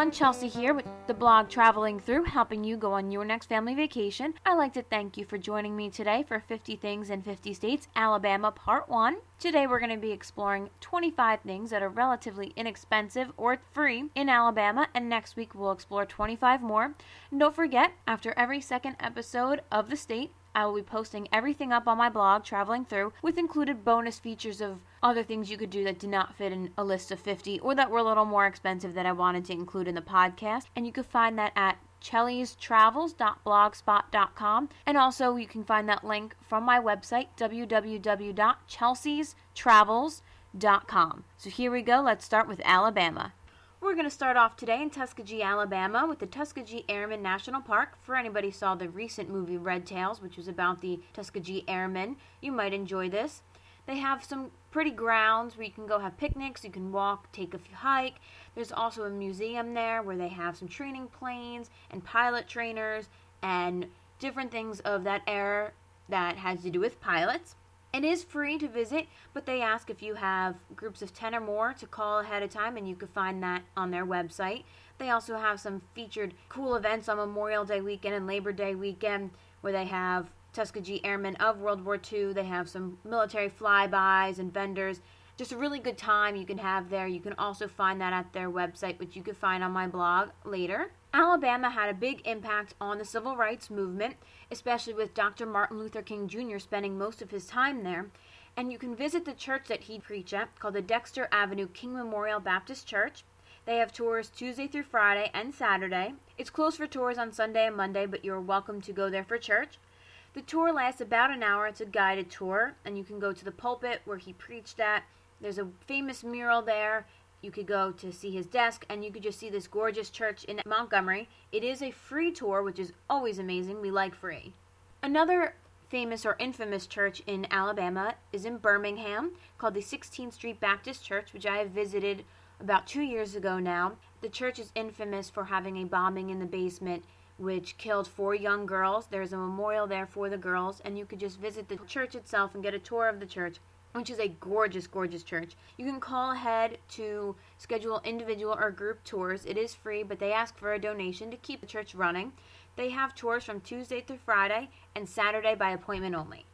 Everyone, Chelsea here with the blog Traveling Through, helping you go on your next family vacation. I'd like to thank you for joining me today for 50 Things in 50 States, Alabama Part 1. Today we're going to be exploring 25 things that are relatively inexpensive or free in Alabama, and next week we'll explore 25 more. And don't forget, after every second episode of the state, I will be posting everything up on my blog, Traveling Through, with included bonus features of other things you could do that did not fit in a list of 50 or that were a little more expensive that I wanted to include in the podcast. And you can find that at chellystravels.blogspot.com. And also, you can find that link from my website, www.chelseastravels.com. So here we go. Let's start with Alabama. We're going to start off today in Tuskegee, Alabama, with the Tuskegee Airmen National Park. For anybody saw the recent movie Red Tails, which was about the Tuskegee Airmen, you might enjoy this. They have some pretty grounds where you can go have picnics, you can walk, take a hike. There's also a museum there where they have some training planes and pilot trainers and different things of that era that has to do with pilots. It is free to visit, but they ask if you have groups of 10 or more to call ahead of time, and you can find that on their website. They also have some featured cool events on Memorial Day weekend and Labor Day weekend where they have Tuskegee Airmen of World War II. They have some military flybys and vendors. Just a really good time you can have there. You can also find that at their website, which you can find on my blog later. Alabama had a big impact on the civil rights movement, especially with Dr. Martin Luther King Jr. spending most of his time there. And you can visit the church that he preached at, called the Dexter Avenue King Memorial Baptist Church. They have tours Tuesday through Friday and Saturday. It's closed for tours on Sunday and Monday, but you're welcome to go there for church. The tour lasts about an hour. It's a guided tour, and you can go to the pulpit where he preached at. There's a famous mural there you could go to see his desk and you could just see this gorgeous church in Montgomery. It is a free tour, which is always amazing. We like free. Another famous or infamous church in Alabama is in Birmingham called the 16th Street Baptist Church, which I have visited about two years ago now. The church is infamous for having a bombing in the basement which killed four young girls. There's a memorial there for the girls, and you could just visit the church itself and get a tour of the church which is a gorgeous, gorgeous church. You can call ahead to schedule individual or group tours. It is free, but they ask for a donation to keep the church running. They have tours from Tuesday through Friday and Saturday by appointment only.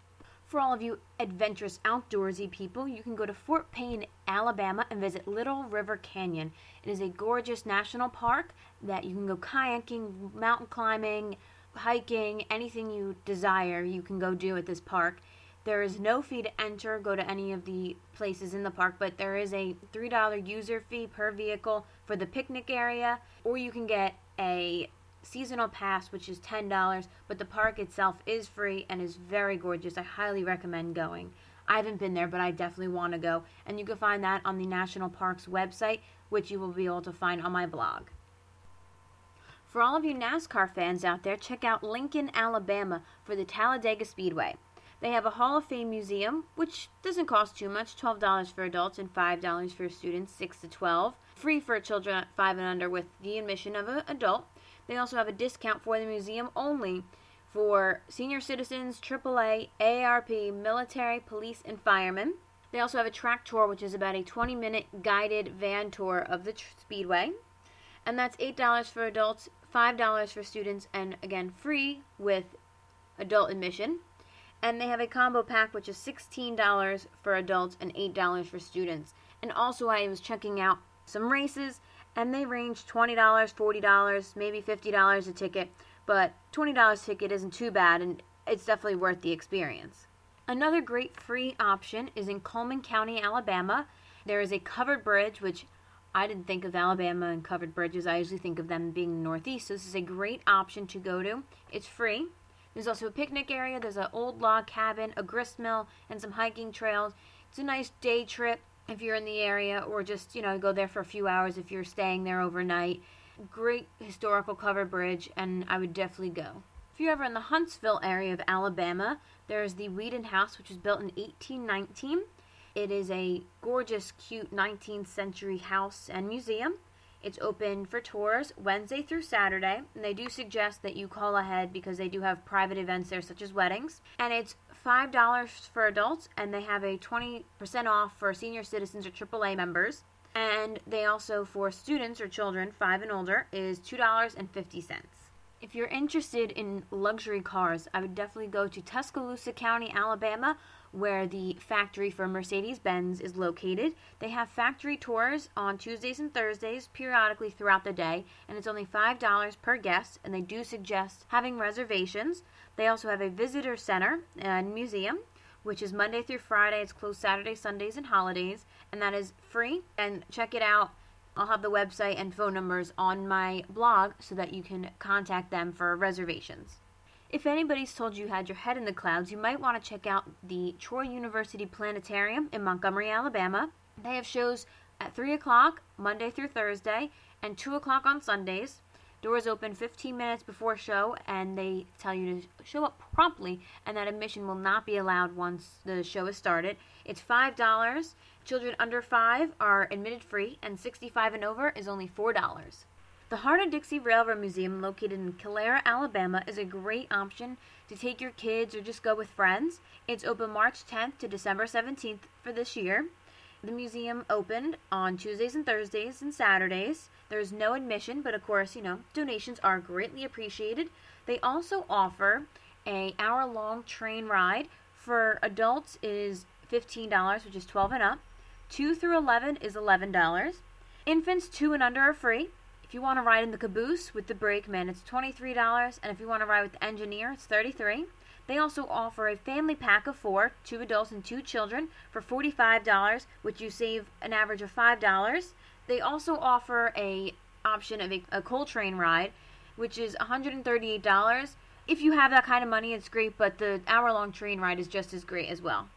For all of you adventurous, outdoorsy people, you can go to Fort Payne, Alabama, and visit Little River Canyon. It is a gorgeous national park that you can go kayaking, mountain climbing, hiking, anything you desire, you can go do at this park. There is no fee to enter, go to any of the places in the park, but there is a $3 user fee per vehicle for the picnic area, or you can get a seasonal pass, which is $10, but the park itself is free and is very gorgeous. I highly recommend going. I haven't been there, but I definitely want to go. And you can find that on the National Parks website, which you will be able to find on my blog. For all of you NASCAR fans out there, check out Lincoln, Alabama for the Talladega Speedway. They have a Hall of Fame museum, which doesn't cost too much $12 for adults and $5 for students 6 to 12. Free for children at 5 and under with the admission of an adult. They also have a discount for the museum only for senior citizens, AAA, ARP, military, police, and firemen. They also have a track tour, which is about a 20 minute guided van tour of the tr- speedway. And that's $8 for adults, $5 for students, and again, free with adult admission and they have a combo pack which is $16 for adults and $8 for students. And also I was checking out some races and they range $20, $40, maybe $50 a ticket, but $20 ticket isn't too bad and it's definitely worth the experience. Another great free option is in Cullman County, Alabama. There is a covered bridge which I didn't think of Alabama and covered bridges. I usually think of them being Northeast. So this is a great option to go to. It's free. There's also a picnic area, there's an old log cabin, a grist mill, and some hiking trails. It's a nice day trip if you're in the area, or just, you know, go there for a few hours if you're staying there overnight. Great historical covered bridge, and I would definitely go. If you're ever in the Huntsville area of Alabama, there's the Weeden House, which was built in 1819. It is a gorgeous, cute 19th century house and museum. It's open for tours Wednesday through Saturday, and they do suggest that you call ahead because they do have private events there, such as weddings. And it's $5 for adults, and they have a 20% off for senior citizens or AAA members. And they also, for students or children, five and older, is $2.50. If you're interested in luxury cars, I would definitely go to Tuscaloosa County, Alabama, where the factory for Mercedes Benz is located. They have factory tours on Tuesdays and Thursdays periodically throughout the day, and it's only $5 per guest, and they do suggest having reservations. They also have a visitor center and museum, which is Monday through Friday. It's closed Saturday, Sundays, and holidays, and that is free. And check it out. I'll have the website and phone numbers on my blog so that you can contact them for reservations. If anybody's told you you had your head in the clouds, you might want to check out the Troy University Planetarium in Montgomery, Alabama. They have shows at 3 o'clock, Monday through Thursday, and 2 o'clock on Sundays. Doors open 15 minutes before show, and they tell you to show up promptly, and that admission will not be allowed once the show is started. It's $5. Children under 5 are admitted free, and 65 and over is only $4. The Heart of Dixie Railroad Museum, located in Calera, Alabama, is a great option to take your kids or just go with friends. It's open March 10th to December 17th for this year. The museum opened on Tuesdays and Thursdays and Saturdays. There's no admission, but of course, you know, donations are greatly appreciated. They also offer a hour-long train ride. For adults is $15, which is 12 and up. 2 through 11 is $11. Infants 2 and under are free. If you want to ride in the caboose with the brakeman, it's $23, and if you want to ride with the engineer, it's 33. They also offer a family pack of four, two adults and two children, for $45, which you save an average of $5. They also offer a option of a, a Coltrane ride, which is $138. If you have that kind of money, it's great, but the hour-long train ride is just as great as well.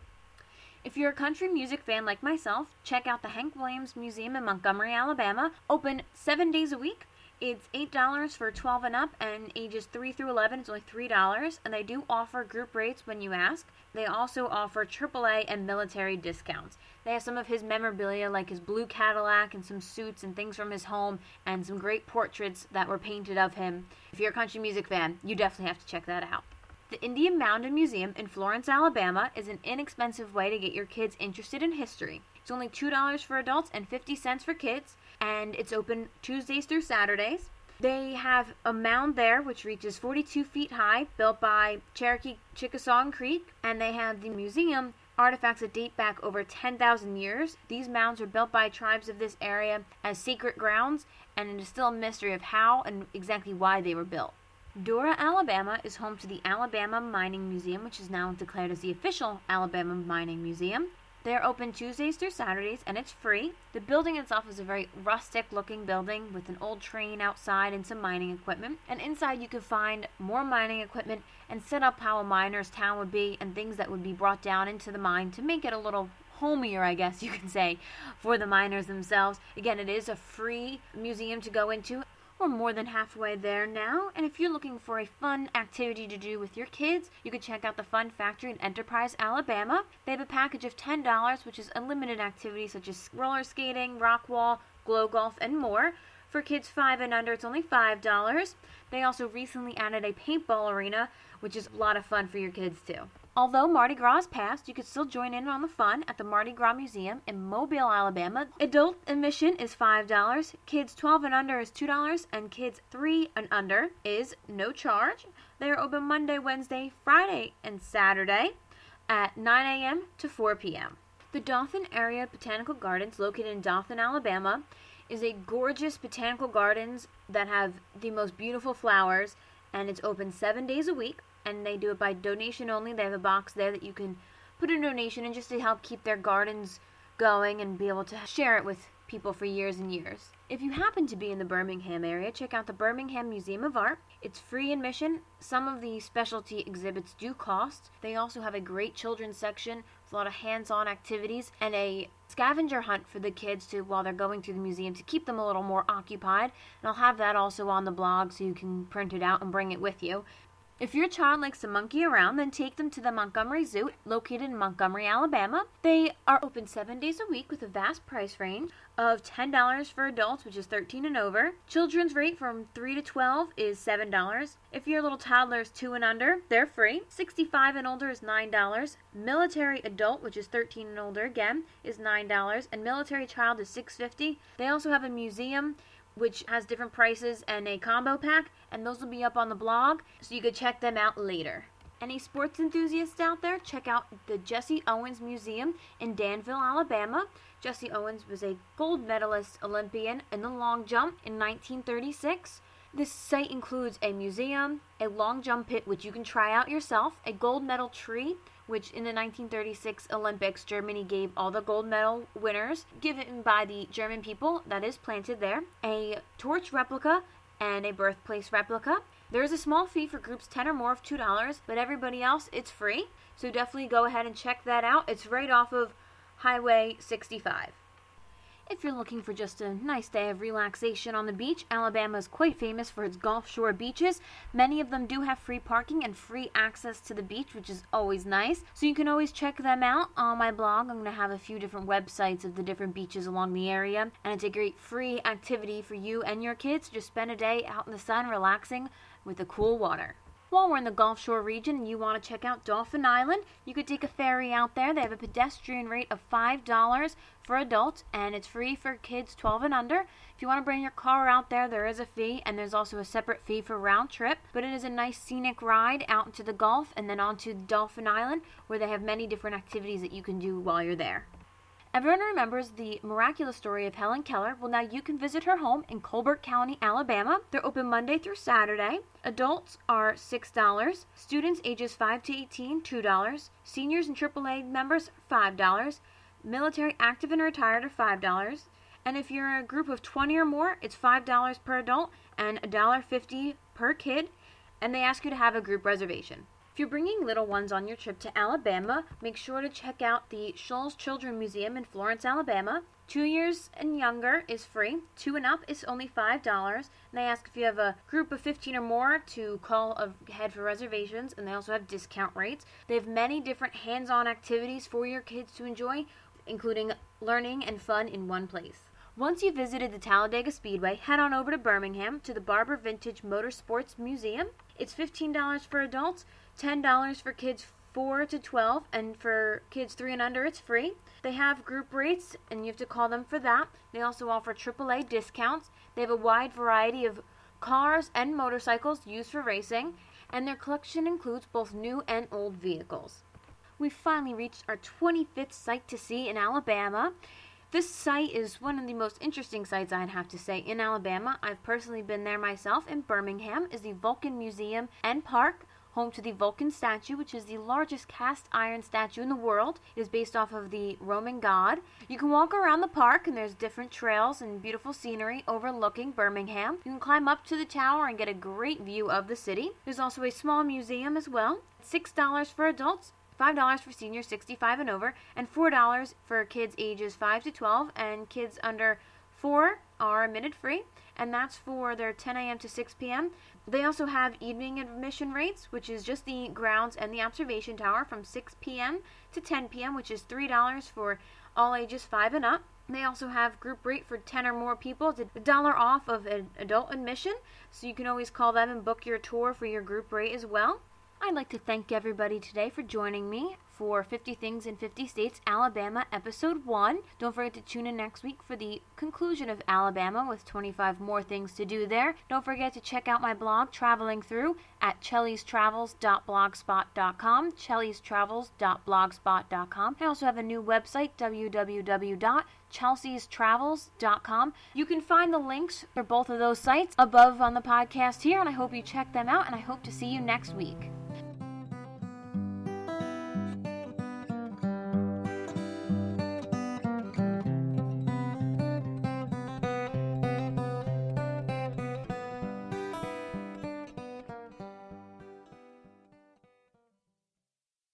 If you're a country music fan like myself, check out the Hank Williams Museum in Montgomery, Alabama. Open seven days a week. It's $8 for 12 and up, and ages 3 through 11 is only $3, and they do offer group rates when you ask. They also offer AAA and military discounts. They have some of his memorabilia, like his blue Cadillac and some suits and things from his home, and some great portraits that were painted of him. If you're a country music fan, you definitely have to check that out. The Indian Mound Museum in Florence, Alabama is an inexpensive way to get your kids interested in history. It's only $2 for adults and 50 cents for kids, and it's open Tuesdays through Saturdays. They have a mound there which reaches 42 feet high, built by Cherokee Chickasaw and Creek, and they have the museum artifacts that date back over 10,000 years. These mounds were built by tribes of this area as sacred grounds, and it is still a mystery of how and exactly why they were built. Dora, Alabama is home to the Alabama Mining Museum, which is now declared as the official Alabama Mining Museum. They are open Tuesdays through Saturdays and it's free. The building itself is a very rustic looking building with an old train outside and some mining equipment. And inside you can find more mining equipment and set up how a miner's town would be and things that would be brought down into the mine to make it a little homier, I guess you can say, for the miners themselves. Again, it is a free museum to go into. We're more than halfway there now, and if you're looking for a fun activity to do with your kids, you can check out the Fun Factory in Enterprise, Alabama. They have a package of $10, which is unlimited activities such as roller skating, rock wall, glow golf, and more. For kids 5 and under, it's only $5. They also recently added a paintball arena, which is a lot of fun for your kids too. Although Mardi Gras past, you can still join in on the fun at the Mardi Gras Museum in Mobile, Alabama. Adult admission is $5, kids 12 and under is $2, and kids 3 and under is no charge. They are open Monday, Wednesday, Friday, and Saturday at 9 a.m. to 4 p.m. The Dothan Area Botanical Gardens, located in Dothan, Alabama, is a gorgeous botanical gardens that have the most beautiful flowers, and it's open seven days a week and they do it by donation only. They have a box there that you can put a donation in just to help keep their gardens going and be able to share it with people for years and years. If you happen to be in the Birmingham area, check out the Birmingham Museum of Art. It's free admission. Some of the specialty exhibits do cost. They also have a great children's section with a lot of hands-on activities and a scavenger hunt for the kids to while they're going through the museum to keep them a little more occupied. And I'll have that also on the blog so you can print it out and bring it with you. If your child likes to monkey around, then take them to the Montgomery Zoo, located in Montgomery, Alabama. They are open seven days a week with a vast price range of $10 for adults, which is 13 and over. Children's rate from 3 to 12 is $7. If your little toddler is 2 and under, they're free. 65 and older is $9. Military adult, which is 13 and older again, is $9 and military child is 650. They also have a museum which has different prices and a combo pack, and those will be up on the blog, so you could check them out later. Any sports enthusiasts out there, check out the Jesse Owens Museum in Danville, Alabama. Jesse Owens was a gold medalist Olympian in the long jump in 1936. This site includes a museum, a long jump pit which you can try out yourself, a gold medal tree, which in the 1936 Olympics Germany gave all the gold medal winners, given by the German people that is planted there, a torch replica, and a birthplace replica. There is a small fee for groups 10 or more of $2, but everybody else it's free. So definitely go ahead and check that out. It's right off of Highway 65. If you're looking for just a nice day of relaxation on the beach, Alabama is quite famous for its Gulf Shore beaches. Many of them do have free parking and free access to the beach, which is always nice. So you can always check them out on my blog. I'm going to have a few different websites of the different beaches along the area, and it's a great free activity for you and your kids to just spend a day out in the sun relaxing with the cool water. While we're in the Gulf Shore region and you want to check out Dauphin Island, you could take a ferry out there. They have a pedestrian rate of $5 for adults and it's free for kids 12 and under. If you want to bring your car out there, there is a fee and there's also a separate fee for round trip, but it is a nice scenic ride out into the Gulf and then onto Dauphin Island where they have many different activities that you can do while you're there. Everyone remembers the miraculous story of Helen Keller. Well, now you can visit her home in Colbert County, Alabama. They're open Monday through Saturday. Adults are $6. Students ages 5 to 18, $2. Seniors and AAA members, $5. Military active and retired are $5. And if you're in a group of 20 or more, it's $5 per adult and $1.50 per kid. And they ask you to have a group reservation. If you're bringing little ones on your trip to Alabama, make sure to check out the Shoals Children Museum in Florence, Alabama. Two years and younger is free. Two and up is only $5. And they ask if you have a group of 15 or more to call ahead for reservations, and they also have discount rates. They have many different hands on activities for your kids to enjoy, including learning and fun in one place. Once you've visited the Talladega Speedway, head on over to Birmingham to the Barber Vintage Motorsports Museum. It's $15 for adults, $10 for kids 4 to 12, and for kids 3 and under, it's free. They have group rates, and you have to call them for that. They also offer AAA discounts. They have a wide variety of cars and motorcycles used for racing, and their collection includes both new and old vehicles. We finally reached our 25th site to see in Alabama. This site is one of the most interesting sites, I'd have to say, in Alabama. I've personally been there myself. In Birmingham is the Vulcan Museum and Park home to the Vulcan statue, which is the largest cast iron statue in the world. It is based off of the Roman god. You can walk around the park, and there's different trails and beautiful scenery overlooking Birmingham. You can climb up to the tower and get a great view of the city. There's also a small museum as well. $6 for adults, $5 for seniors 65 and over, and $4 for kids ages 5 to 12, and kids under 4 are admitted free, and that's for their 10 a.m. to 6 p.m. They also have evening admission rates, which is just the grounds and the observation tower from 6 p.m. to 10 p.m., which is $3 for all ages 5 and up. They also have group rate for 10 or more people. It's a dollar off of an adult admission, so you can always call them and book your tour for your group rate as well. I'd like to thank everybody today for joining me for 50 Things in 50 States, Alabama, Episode 1. Don't forget to tune in next week for the conclusion of Alabama with 25 more things to do there. Don't forget to check out my blog, Traveling Through, at chellystravels.blogspot.com, chellystravels.blogspot.com. I also have a new website, www.chelseastravels.com. You can find the links for both of those sites above on the podcast here, and I hope you check them out, and I hope to see you next week.